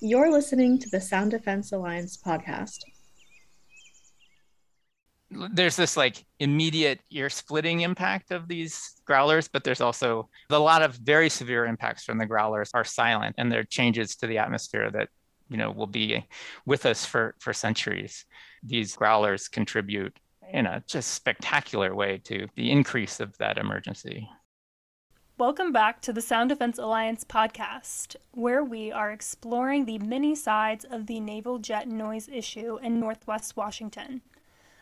You're listening to the Sound Defense Alliance podcast. There's this like immediate ear splitting impact of these growlers, but there's also a lot of very severe impacts from the growlers are silent and they're changes to the atmosphere that you know will be with us for for centuries. These growlers contribute in a just spectacular way to the increase of that emergency. Welcome back to the Sound Defense Alliance podcast, where we are exploring the many sides of the naval jet noise issue in Northwest Washington.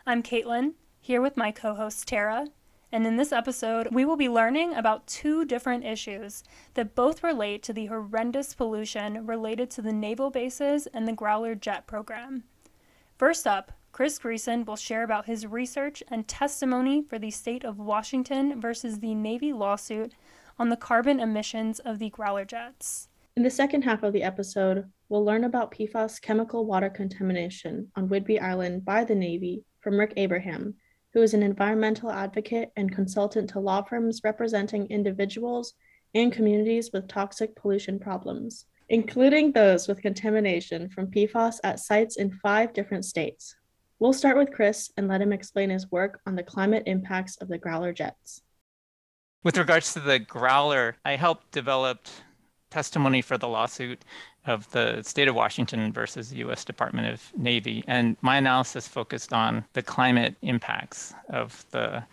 I'm Caitlin, here with my co host Tara, and in this episode, we will be learning about two different issues that both relate to the horrendous pollution related to the naval bases and the Growler jet program. First up, Chris Greacen will share about his research and testimony for the state of Washington versus the Navy lawsuit on the carbon emissions of the growler jets. In the second half of the episode, we'll learn about PFAS chemical water contamination on Whidbey Island by the Navy from Rick Abraham, who is an environmental advocate and consultant to law firms representing individuals and communities with toxic pollution problems, including those with contamination from PFAS at sites in five different states. We'll start with Chris and let him explain his work on the climate impacts of the growler jets. With regards to the growler, I helped develop testimony for the lawsuit of the state of Washington versus the US Department of Navy. And my analysis focused on the climate impacts of the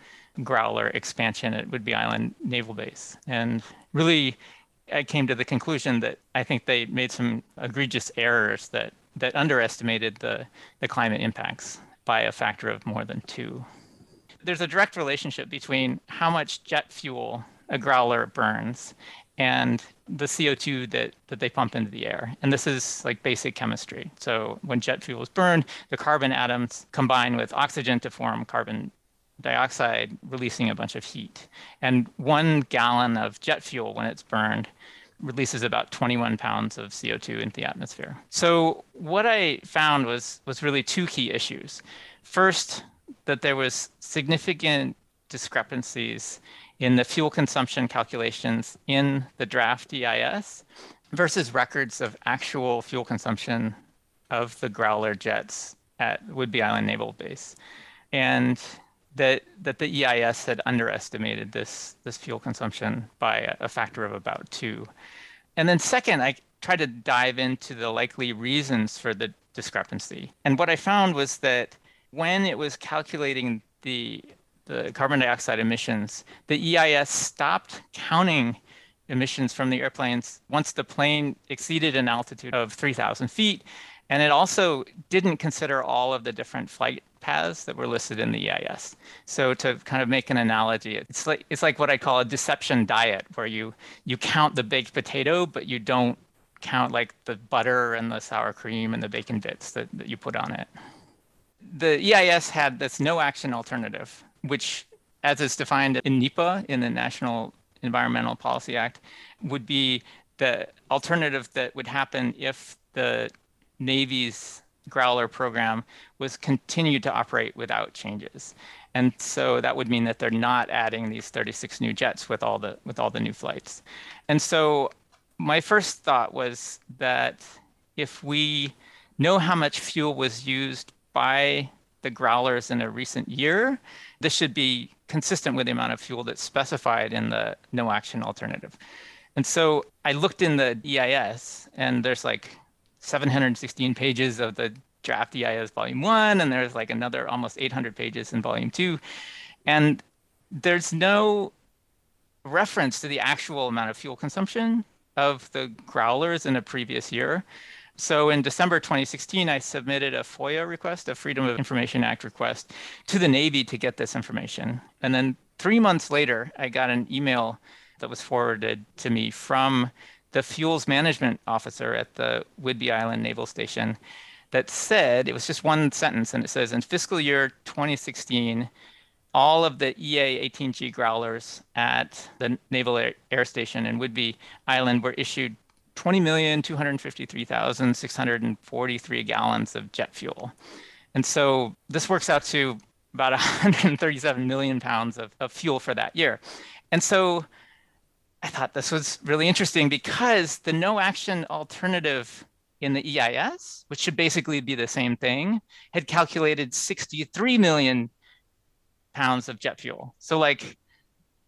growler expansion at Whidbey Island Naval Base. And really, I came to the conclusion that I think they made some egregious errors that, that underestimated the, the climate impacts by a factor of more than two there's a direct relationship between how much jet fuel a growler burns and the CO2 that, that they pump into the air. And this is like basic chemistry. So when jet fuel is burned, the carbon atoms combine with oxygen to form carbon dioxide, releasing a bunch of heat. And one gallon of jet fuel, when it's burned, releases about 21 pounds of CO2 into the atmosphere. So what I found was was really two key issues. First, that there was significant discrepancies in the fuel consumption calculations in the draft EIS versus records of actual fuel consumption of the Growler jets at Whidbey Island Naval Base. And that, that the EIS had underestimated this, this fuel consumption by a factor of about two. And then, second, I tried to dive into the likely reasons for the discrepancy. And what I found was that when it was calculating the the carbon dioxide emissions, the EIS stopped counting emissions from the airplanes once the plane exceeded an altitude of 3,000 feet. And it also didn't consider all of the different flight paths that were listed in the EIS. So to kind of make an analogy, it's like it's like what I call a deception diet, where you you count the baked potato, but you don't count like the butter and the sour cream and the bacon bits that, that you put on it the EIS had this no action alternative, which, as is defined in NEPA, in the National Environmental Policy Act, would be the alternative that would happen if the Navy's Growler program was continued to operate without changes. And so that would mean that they're not adding these 36 new jets with all the with all the new flights. And so my first thought was that if we know how much fuel was used by the growlers in a recent year, this should be consistent with the amount of fuel that's specified in the no action alternative. And so I looked in the EIS, and there's like 716 pages of the draft EIS volume one, and there's like another almost 800 pages in volume two. And there's no reference to the actual amount of fuel consumption of the growlers in a previous year. So in December 2016, I submitted a FOIA request, a Freedom of Information Act request, to the Navy to get this information. And then three months later, I got an email that was forwarded to me from the fuels management officer at the Whidbey Island Naval Station that said, it was just one sentence, and it says, in fiscal year 2016, all of the EA 18G growlers at the Naval Air, Air Station in Whidbey Island were issued 20,253,643 gallons of jet fuel. And so this works out to about 137 million pounds of, of fuel for that year. And so I thought this was really interesting because the no action alternative in the EIS, which should basically be the same thing, had calculated 63 million pounds of jet fuel. So like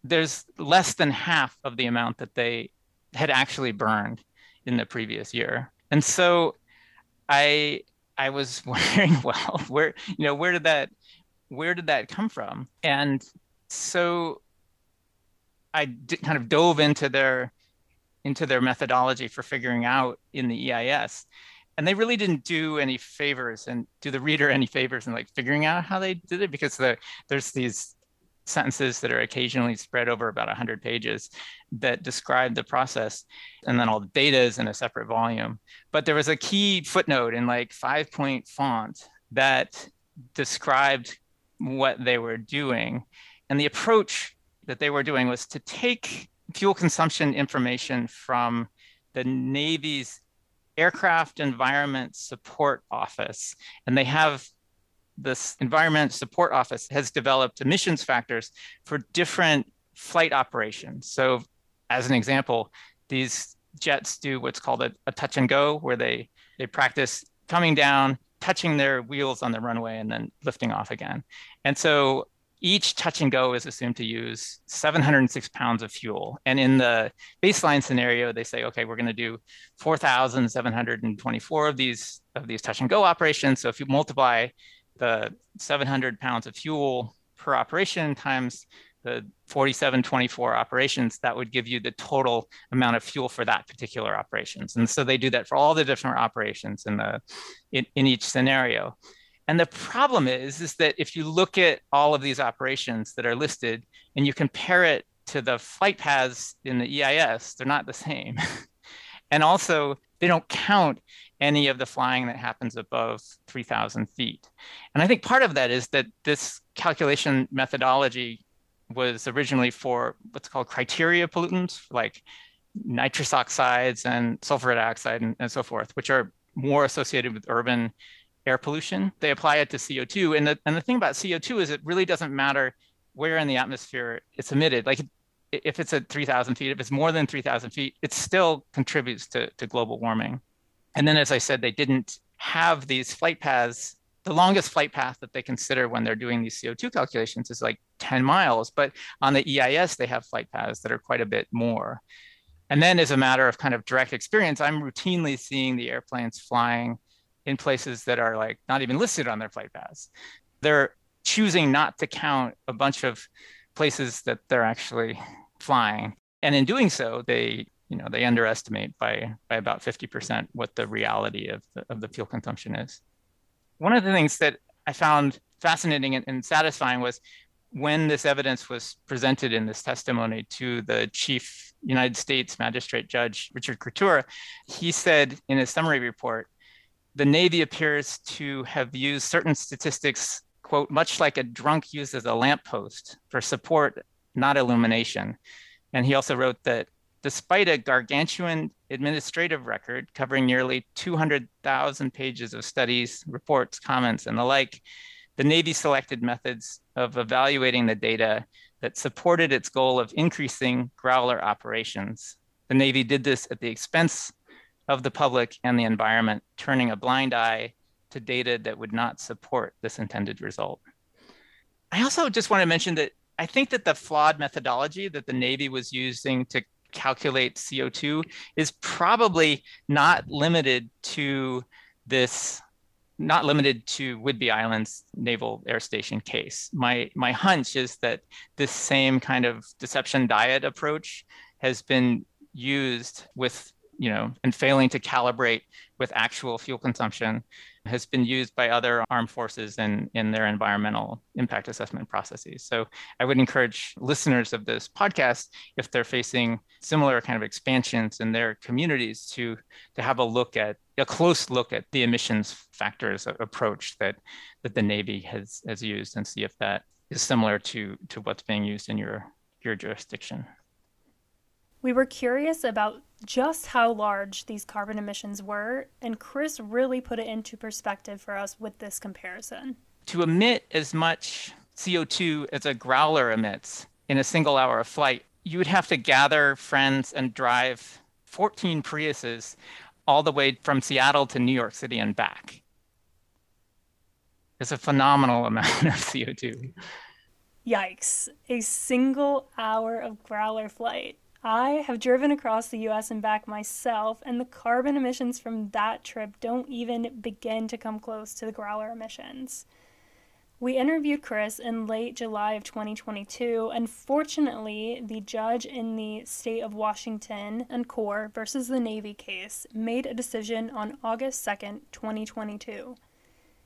there's less than half of the amount that they had actually burned in the previous year. And so I I was wondering, well, where you know where did that where did that come from? And so I did, kind of dove into their into their methodology for figuring out in the EIS, and they really didn't do any favors and do the reader any favors in like figuring out how they did it because the, there's these sentences that are occasionally spread over about 100 pages that describe the process and then all the data is in a separate volume. But there was a key footnote in like five point font that described what they were doing. And the approach that they were doing was to take fuel consumption information from the navy's aircraft environment support office. And they have this environment support office has developed emissions factors for different flight operations. So, as an example, these jets do what's called a, a touch and go, where they they practice coming down, touching their wheels on the runway, and then lifting off again. And so each touch and go is assumed to use 706 pounds of fuel. And in the baseline scenario, they say, okay, we're going to do 4,724 of these of these touch and go operations. So if you multiply the 700 pounds of fuel per operation times the 4724 operations, that would give you the total amount of fuel for that particular operations. And so they do that for all the different operations in the in, in each scenario. And the problem is, is that if you look at all of these operations that are listed and you compare it to the flight paths in the EIS, they're not the same. and also, they don't count any of the flying that happens above 3,000 feet. And I think part of that is that this calculation methodology was originally for what's called criteria pollutants, like nitrous oxides and sulfur dioxide and, and so forth, which are more associated with urban air pollution. They apply it to CO2. And the, and the thing about CO2 is it really doesn't matter where in the atmosphere it's emitted. Like if it's at 3,000 feet, if it's more than 3,000 feet, it still contributes to, to global warming. And then, as I said, they didn't have these flight paths. The longest flight path that they consider when they're doing these CO2 calculations is like 10 miles. But on the EIS, they have flight paths that are quite a bit more. And then, as a matter of kind of direct experience, I'm routinely seeing the airplanes flying in places that are like not even listed on their flight paths. They're choosing not to count a bunch of places that they're actually flying. And in doing so, they you know they underestimate by by about 50% what the reality of the, of the fuel consumption is. One of the things that i found fascinating and, and satisfying was when this evidence was presented in this testimony to the chief united states magistrate judge richard Creatura he said in his summary report the navy appears to have used certain statistics quote much like a drunk uses a lamppost for support not illumination. And he also wrote that despite a gargantuan administrative record covering nearly 200,000 pages of studies, reports, comments, and the like, the Navy selected methods of evaluating the data that supported its goal of increasing growler operations. The Navy did this at the expense of the public and the environment, turning a blind eye to data that would not support this intended result. I also just want to mention that I think that the flawed methodology that the Navy was using to calculate CO2 is probably not limited to this not limited to Whidbey Island's Naval Air Station case. My my hunch is that this same kind of deception diet approach has been used with you know and failing to calibrate with actual fuel consumption has been used by other armed forces in, in their environmental impact assessment processes. So I would encourage listeners of this podcast, if they're facing similar kind of expansions in their communities, to, to have a look at a close look at the emissions factors approach that, that the Navy has, has used and see if that is similar to, to what's being used in your, your jurisdiction. We were curious about just how large these carbon emissions were, and Chris really put it into perspective for us with this comparison. To emit as much CO2 as a growler emits in a single hour of flight, you would have to gather friends and drive 14 Priuses all the way from Seattle to New York City and back. It's a phenomenal amount of CO2. Yikes. A single hour of growler flight. I have driven across the US and back myself, and the carbon emissions from that trip don't even begin to come close to the growler emissions. We interviewed Chris in late July of 2022, and fortunately, the judge in the state of Washington and Corps versus the Navy case made a decision on August 2nd, 2022.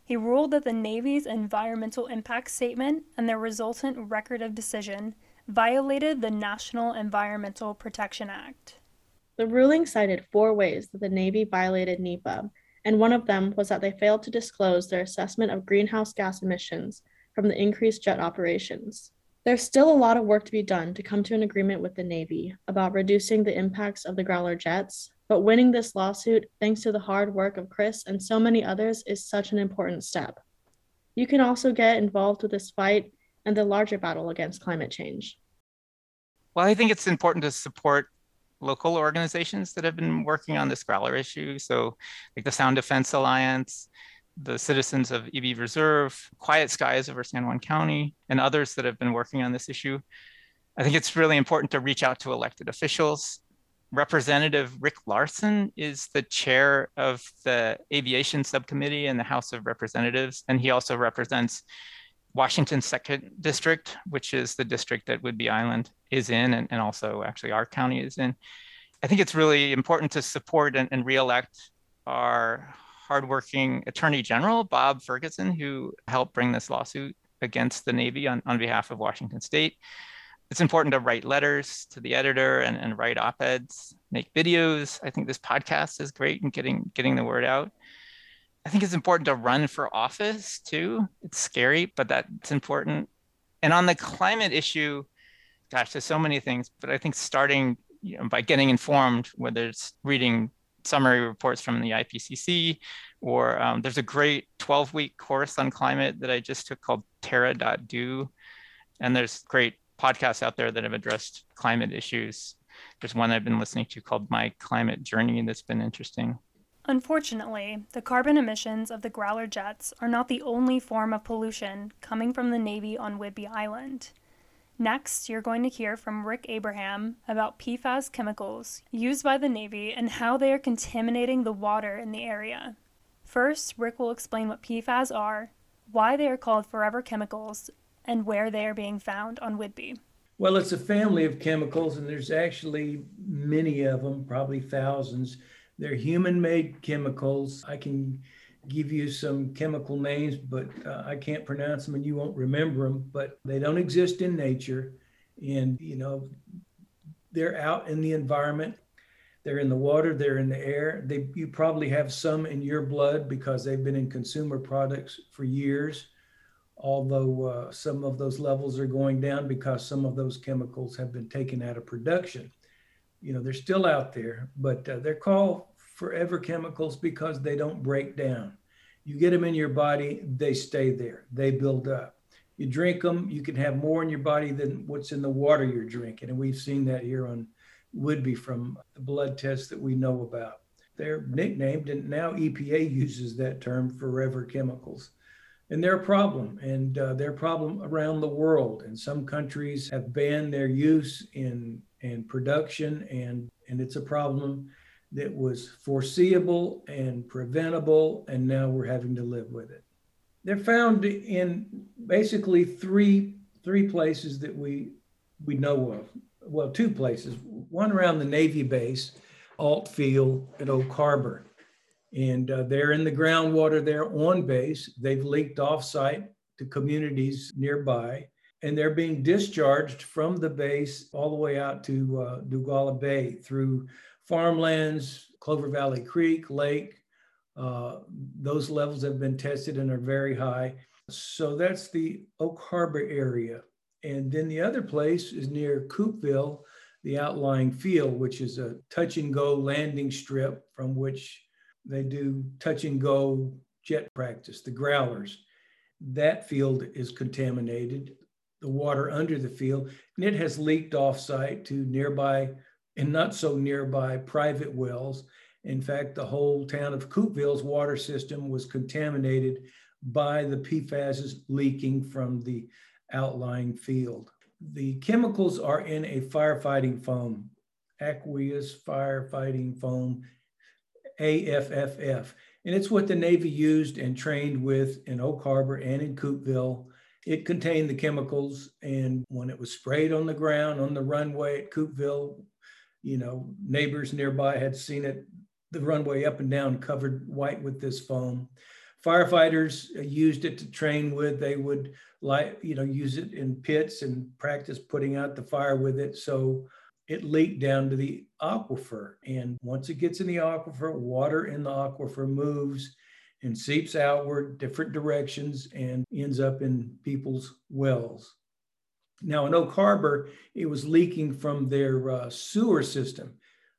He ruled that the Navy's environmental impact statement and their resultant record of decision violated the National Environmental Protection Act. The ruling cited four ways that the Navy violated NEPA and one of them was that they failed to disclose their assessment of greenhouse gas emissions from the increased jet operations. There's still a lot of work to be done to come to an agreement with the Navy about reducing the impacts of the Growler jets, but winning this lawsuit, thanks to the hard work of Chris and so many others, is such an important step. You can also get involved with this fight and the larger battle against climate change. Well, I think it's important to support local organizations that have been working on this growler issue. So, like the Sound Defense Alliance, the citizens of Ebey Reserve, Quiet Skies over San Juan County, and others that have been working on this issue. I think it's really important to reach out to elected officials. Representative Rick Larsen is the chair of the aviation subcommittee in the House of Representatives, and he also represents Washington's second district, which is the district that Whidbey Island is in, and, and also actually our county is in. I think it's really important to support and, and reelect our hardworking Attorney General, Bob Ferguson, who helped bring this lawsuit against the Navy on, on behalf of Washington State. It's important to write letters to the editor and, and write op-eds, make videos. I think this podcast is great in getting getting the word out. I think it's important to run for office too. It's scary, but that's important. And on the climate issue, gosh, there's so many things, but I think starting you know, by getting informed, whether it's reading summary reports from the IPCC, or um, there's a great 12 week course on climate that I just took called Terra.do. And there's great podcasts out there that have addressed climate issues. There's one I've been listening to called My Climate Journey that's been interesting. Unfortunately, the carbon emissions of the Growler jets are not the only form of pollution coming from the Navy on Whidbey Island. Next, you're going to hear from Rick Abraham about PFAS chemicals used by the Navy and how they are contaminating the water in the area. First, Rick will explain what PFAS are, why they are called forever chemicals, and where they are being found on Whidbey. Well, it's a family of chemicals, and there's actually many of them, probably thousands. They're human made chemicals. I can give you some chemical names, but uh, I can't pronounce them and you won't remember them, but they don't exist in nature. And, you know, they're out in the environment. They're in the water, they're in the air. They, you probably have some in your blood because they've been in consumer products for years. Although uh, some of those levels are going down because some of those chemicals have been taken out of production. You know, they're still out there, but uh, they're called forever chemicals because they don't break down. You get them in your body, they stay there, they build up. You drink them, you can have more in your body than what's in the water you're drinking. And we've seen that here on Whidbey from the blood tests that we know about. They're nicknamed, and now EPA uses that term forever chemicals. And they're a problem, and uh, they're a problem around the world. And some countries have banned their use in, in production, and, and it's a problem that was foreseeable and preventable, and now we're having to live with it. They're found in basically three three places that we we know of. Well, two places. One around the Navy base, Ault Field at Oak Harbor, and uh, they're in the groundwater there on base. They've leaked offsite to communities nearby, and they're being discharged from the base all the way out to uh, Dugualla Bay through farmlands, Clover Valley Creek, Lake, uh, those levels have been tested and are very high. So that's the Oak Harbor area. And then the other place is near Coupeville, the outlying field, which is a touch and go landing strip from which they do touch and go jet practice, the growlers. That field is contaminated, the water under the field, and it has leaked off site to nearby and not so nearby private wells. In fact, the whole town of Coupeville's water system was contaminated by the PFASs leaking from the outlying field. The chemicals are in a firefighting foam, aqueous firefighting foam, AFFF. And it's what the Navy used and trained with in Oak Harbor and in Coupeville. It contained the chemicals, and when it was sprayed on the ground on the runway at Coupeville, you know, neighbors nearby had seen it, the runway up and down covered white with this foam. Firefighters used it to train with. They would light, you know, use it in pits and practice putting out the fire with it. So it leaked down to the aquifer. And once it gets in the aquifer, water in the aquifer moves and seeps outward different directions and ends up in people's wells. Now, in Oak Harbor, it was leaking from their uh, sewer system.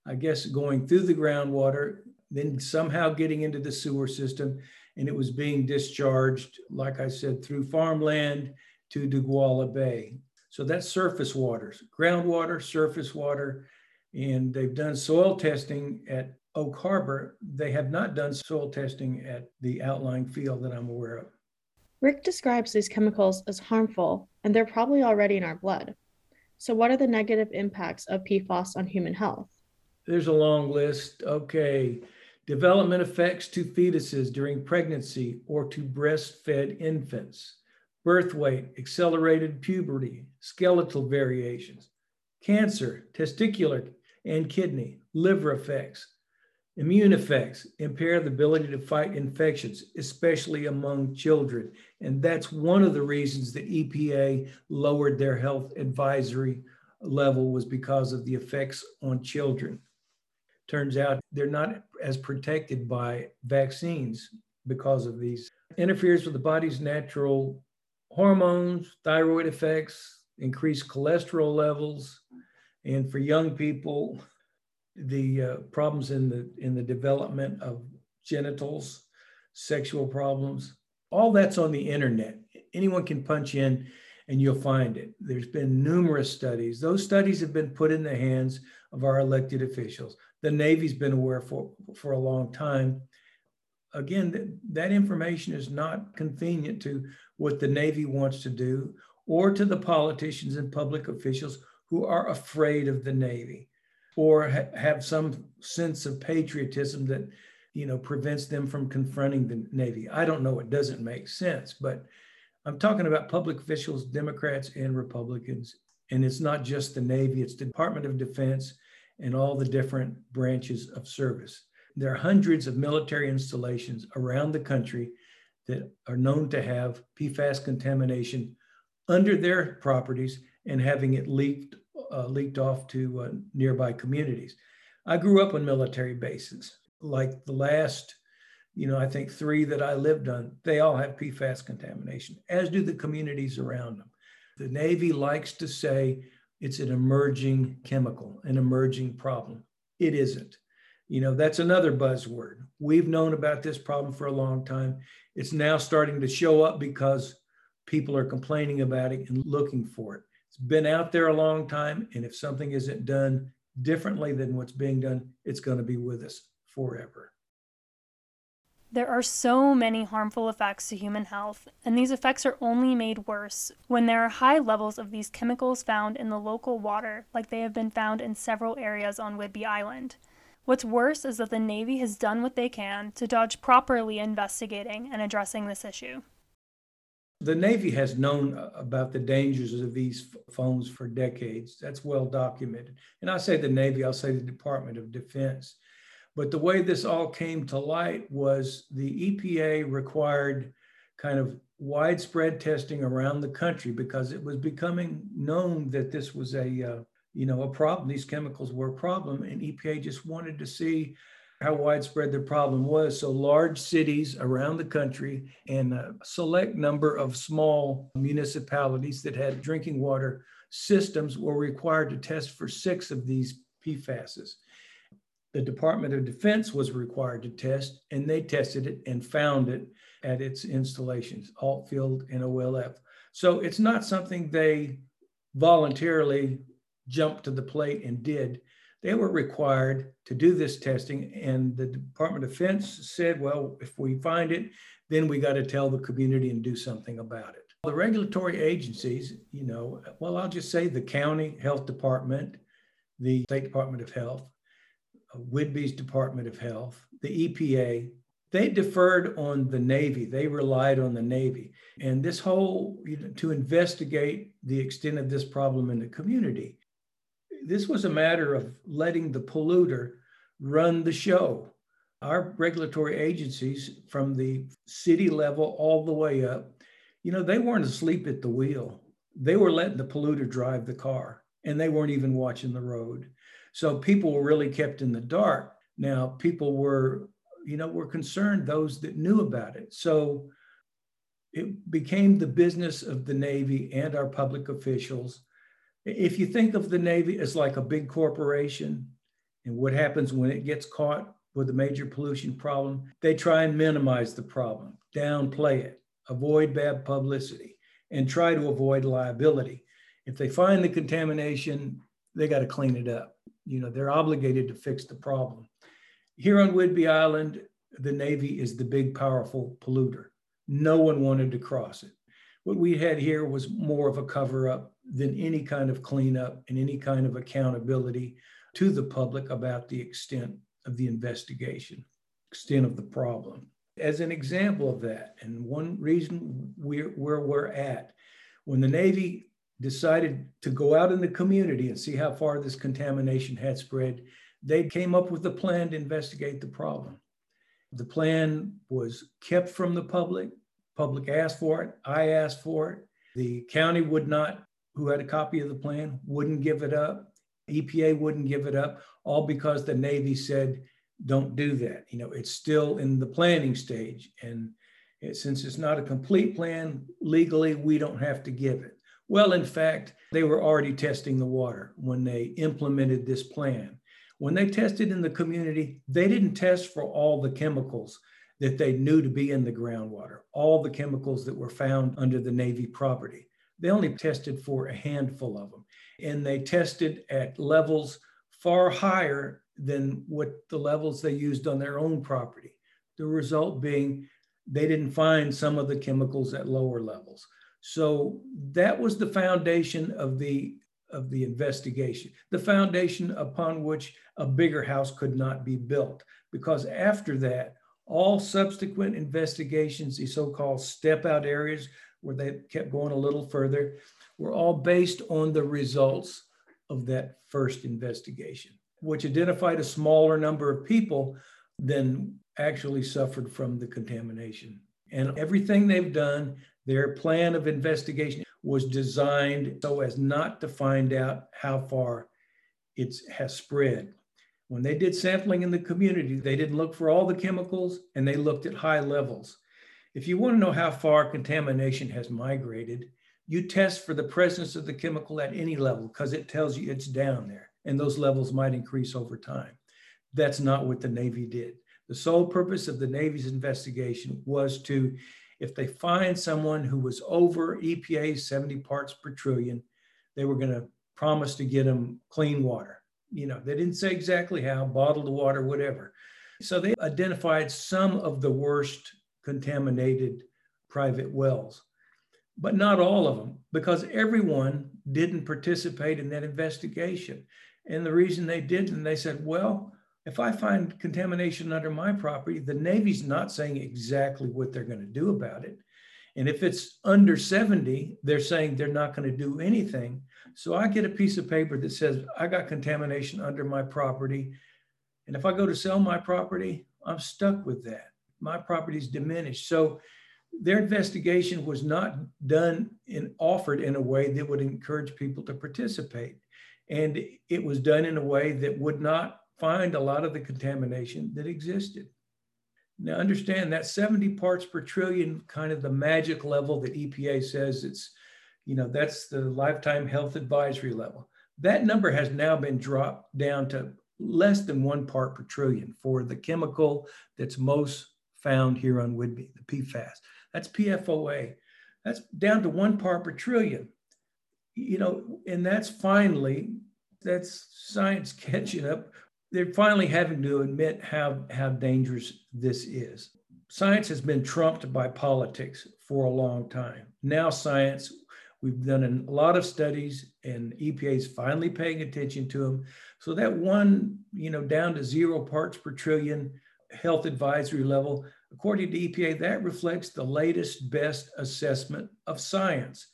I guess going through the groundwater, then somehow getting into the sewer system, and it was being discharged, like I said, through farmland to Dugualla Bay. So that's surface waters, groundwater, surface water, and they've done soil testing at Oak Harbor. They have not done soil testing at the outlying field that I'm aware of. Rick describes these chemicals as harmful, and they're probably already in our blood. So, what are the negative impacts of PFAS on human health? There's a long list. Okay. Development effects to fetuses during pregnancy or to breastfed infants birth weight, accelerated puberty, skeletal variations, cancer, testicular and kidney, liver effects, immune effects, impair the ability to fight infections, especially among children. And that's one of the reasons that EPA lowered their health advisory level was because of the effects on children. Turns out they're not as protected by vaccines because of these. Interferes with the body's natural hormones, thyroid effects, increased cholesterol levels, and for young people, the uh, problems in the in the development of genitals, sexual problems. All that's on the internet. Anyone can punch in and you'll find it. There's been numerous studies. Those studies have been put in the hands of our elected officials. The Navy's been aware for, for a long time again, that, that information is not convenient to what the Navy wants to do or to the politicians and public officials who are afraid of the Navy or ha- have some sense of patriotism that you know prevents them from confronting the Navy. I don't know, it doesn't make sense, but I'm talking about public officials, Democrats and Republicans. And it's not just the Navy, it's the Department of Defense and all the different branches of service. There are hundreds of military installations around the country that are known to have PFAS contamination under their properties and having it leaked uh, leaked off to uh, nearby communities. I grew up on military bases. Like the last, you know, I think three that I lived on, they all have PFAS contamination, as do the communities around them. The Navy likes to say it's an emerging chemical, an emerging problem. It isn't. You know, that's another buzzword. We've known about this problem for a long time. It's now starting to show up because people are complaining about it and looking for it. It's been out there a long time. And if something isn't done differently than what's being done, it's going to be with us forever. There are so many harmful effects to human health, and these effects are only made worse when there are high levels of these chemicals found in the local water, like they have been found in several areas on Whidbey Island. What's worse is that the Navy has done what they can to dodge properly investigating and addressing this issue. The Navy has known about the dangers of these foams for decades. That's well documented. And I say the Navy, I'll say the Department of Defense. But the way this all came to light was the EPA required kind of widespread testing around the country because it was becoming known that this was a uh, you know, a problem. These chemicals were a problem, and EPA just wanted to see how widespread the problem was. So large cities around the country and a select number of small municipalities that had drinking water systems were required to test for six of these PFASs. The Department of Defense was required to test, and they tested it and found it at its installations, Ault Field and OLF. So it's not something they voluntarily jumped to the plate and did. They were required to do this testing. And the Department of Defense said, well, if we find it, then we got to tell the community and do something about it. The regulatory agencies, you know, well, I'll just say the county health department, the State Department of Health, Whidbey's Department of Health, the EPA, they deferred on the Navy. They relied on the Navy. And this whole, you know, to investigate the extent of this problem in the community, this was a matter of letting the polluter run the show. Our regulatory agencies, from the city level all the way up, you know, they weren't asleep at the wheel. They were letting the polluter drive the car and they weren't even watching the road. So people were really kept in the dark. Now, people were, you know, were concerned, those that knew about it. So it became the business of the Navy and our public officials. If you think of the Navy as like a big corporation and what happens when it gets caught with a major pollution problem, they try and minimize the problem, downplay it avoid bad publicity, and try to avoid liability. If they find the contamination, they got to clean it up. You know, they're obligated to fix the problem. Here on Whidbey Island, the Navy is the big, powerful polluter. No one wanted to cross it. What we had here was more of a cover up than any kind of cleanup and any kind of accountability to the public about the extent of the investigation, extent of the problem as an example of that, and one reason we're where we're at, when the Navy decided to go out in the community and see how far this contamination had spread, they came up with a plan to investigate the problem. The plan was kept from the public. Public asked for it. I asked for it. The county would not, who had a copy of the plan, wouldn't give it up. EPA wouldn't give it up, all because the Navy said don't do that. You know, it's still in the planning stage. And it, since it's not a complete plan, legally, we don't have to give it. Well, in fact, they were already testing the water when they implemented this plan. When they tested in the community, they didn't test for all the chemicals that they knew to be in the groundwater, all the chemicals that were found under the Navy property. They only tested for a handful of them. And they tested at levels far higher than what the levels they used on their own property. The result being they didn't find some of the chemicals at lower levels. So that was the foundation of the of the investigation, the foundation upon which a bigger house could not be built. Because after that, all subsequent investigations, the so-called step out areas where they kept going a little further, were all based on the results of that first investigation which identified a smaller number of people than actually suffered from the contamination. And everything they've done, their plan of investigation was designed so as not to find out how far it has spread. When they did sampling in the community, they didn't look for all the chemicals and they looked at high levels. If you want to know how far contamination has migrated, you test for the presence of the chemical at any level because it tells you it's down there and those levels might increase over time. That's not what the Navy did. The sole purpose of the Navy's investigation was to, if they find someone who was over EPA 70 parts per trillion, they were going to promise to get them clean water. You know, they didn't say exactly how, bottled water, whatever. So they identified some of the worst contaminated private wells, but not all of them, because everyone didn't participate in that investigation. And the reason they didn't, they said, well, if I find contamination under my property, the Navy's not saying exactly what they're going to do about it. And if it's under 70, they're saying they're not going to do anything. So I get a piece of paper that says, I got contamination under my property. And if I go to sell my property, I'm stuck with that. My property's diminished. So their investigation was not done and offered in a way that would encourage people to participate. And it was done in a way that would not find a lot of the contamination that existed. Now, understand that 70 parts per trillion, kind of the magic level that EPA says it's, you know, that's the lifetime health advisory level. That number has now been dropped down to less than one part per trillion for the chemical that's most found here on Whidbey, the PFAS. That's PFOA. That's down to one part per trillion you know, and that's finally That's science catching up. They're finally having to admit how, how dangerous this is. Science has been trumped by politics for a long time. Now, science, we've done a lot of studies, and EPA is finally paying attention to them. So that one, you know, down to zero parts per trillion health advisory level, according to EPA, that reflects the latest, best assessment of science.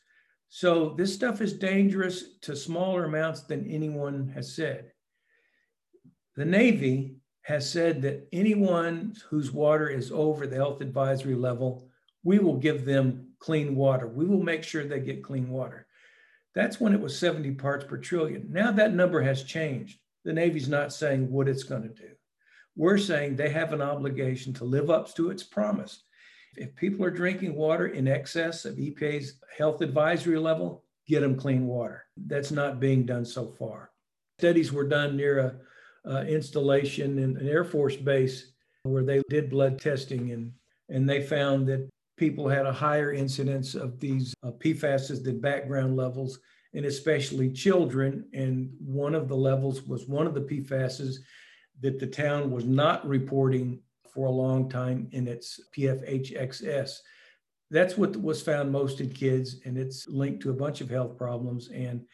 So this stuff is dangerous to smaller amounts than anyone has said. The Navy has said that anyone whose water is over the health advisory level, we will give them clean water. We will make sure they get clean water. That's when it was 70 parts per trillion. Now that number has changed. The Navy's not saying what it's going to do. We're saying they have an obligation to live up to its promise. If people are drinking water in excess of EPA's health advisory level, get them clean water. That's not being done so far. Studies were done near a installation in an Air Force base where they did blood testing and and they found that people had a higher incidence of these uh, PFASs than background levels, and especially children. And one of the levels was one of the PFASs that the town was not reporting for a long time in its PFHXS. That's what was found most in kids, and it's linked to a bunch of health problems. And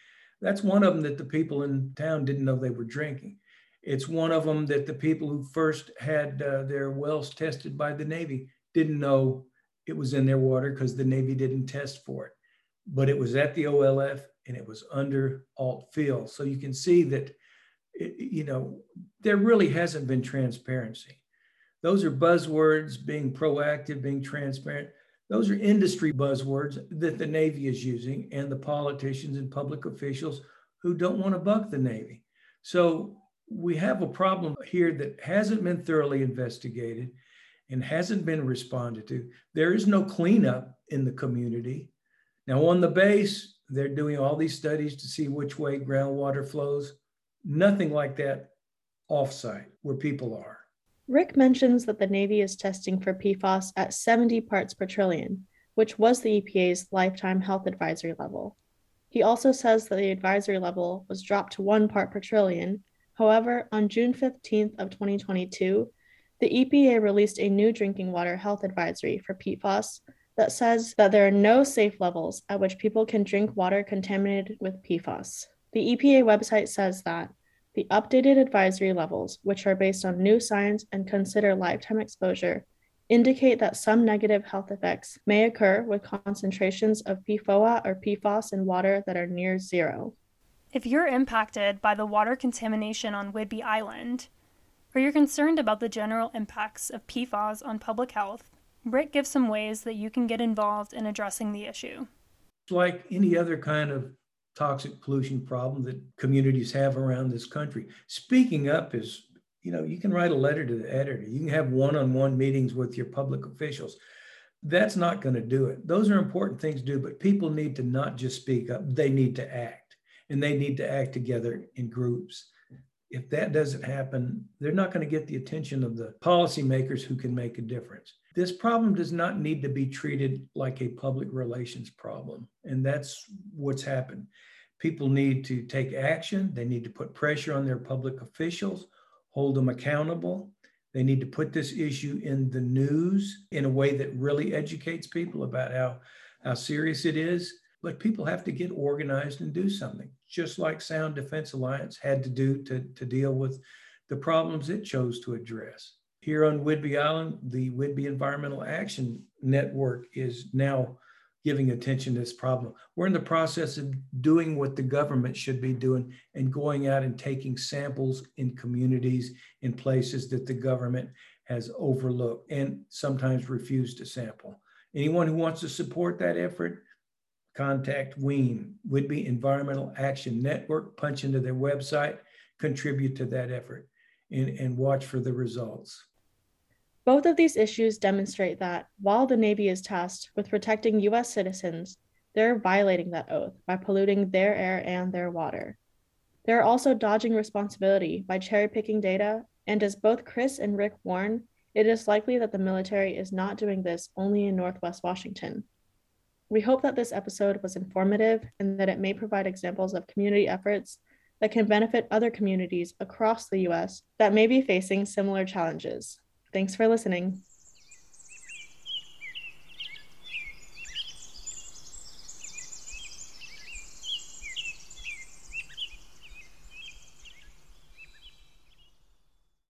that's one of them that the people in town didn't know they were drinking. It's one of them that the people who first had uh, their wells tested by the Navy didn't know it was in their water because the Navy didn't test for it. But it was at the OLF and it was under Ault Field. So you can see that, it, you know, there really hasn't been transparency. Those are buzzwords being proactive, being transparent. Those are industry buzzwords that the Navy is using and the politicians and public officials who don't want to buck the Navy. So we have a problem here that hasn't been thoroughly investigated and hasn't been responded to. There is no cleanup in the community. Now, on the base, they're doing all these studies to see which way groundwater flows. Nothing like that offsite where people are. Rick mentions that the Navy is testing for PFAS at 70 parts per trillion, which was the EPA's lifetime health advisory level. He also says that the advisory level was dropped to one part per trillion. However, on June 15th of 2022, the EPA released a new drinking water health advisory for PFAS that says that there are no safe levels at which people can drink water contaminated with PFAS. The EPA website says that the updated advisory levels, which are based on new science and consider lifetime exposure, indicate that some negative health effects may occur with concentrations of PFOA or PFOS in water that are near zero. If you're impacted by the water contamination on Whidbey Island, or you're concerned about the general impacts of PFAS on public health, Rick gives some ways that you can get involved in addressing the issue. Like any other kind of toxic pollution problem that communities have around this country, speaking up is, you know, you can write a letter to the editor, you can have one on one meetings with your public officials. That's not going to do it. Those are important things to do, but people need to not just speak up, they need to act, and they need to act together in groups if that doesn't happen, they're not going to get the attention of the policymakers who can make a difference. This problem does not need to be treated like a public relations problem. And that's what's happened. People need to take action, they need to put pressure on their public officials, hold them accountable. They need to put this issue in the news in a way that really educates people about how, how serious it is but people have to get organized and do something, just like Sound Defense Alliance had to do to, to deal with the problems it chose to address. Here on Whidbey Island, the Whidbey Environmental Action Network is now giving attention to this problem. We're in the process of doing what the government should be doing and going out and taking samples in communities in places that the government has overlooked and sometimes refused to sample. Anyone who wants to support that effort, contact WEAN, Whidbey Environmental Action Network, punch into their website, contribute to that effort, and, and watch for the results. Both of these issues demonstrate that while the Navy is tasked with protecting U.S. citizens, they're violating that oath by polluting their air and their water. They're also dodging responsibility by cherry picking data, and as both Chris and Rick warn, it is likely that the military is not doing this only in Northwest Washington. We hope that this episode was informative and that it may provide examples of community efforts that can benefit other communities across the U.S. that may be facing similar challenges. Thanks for listening.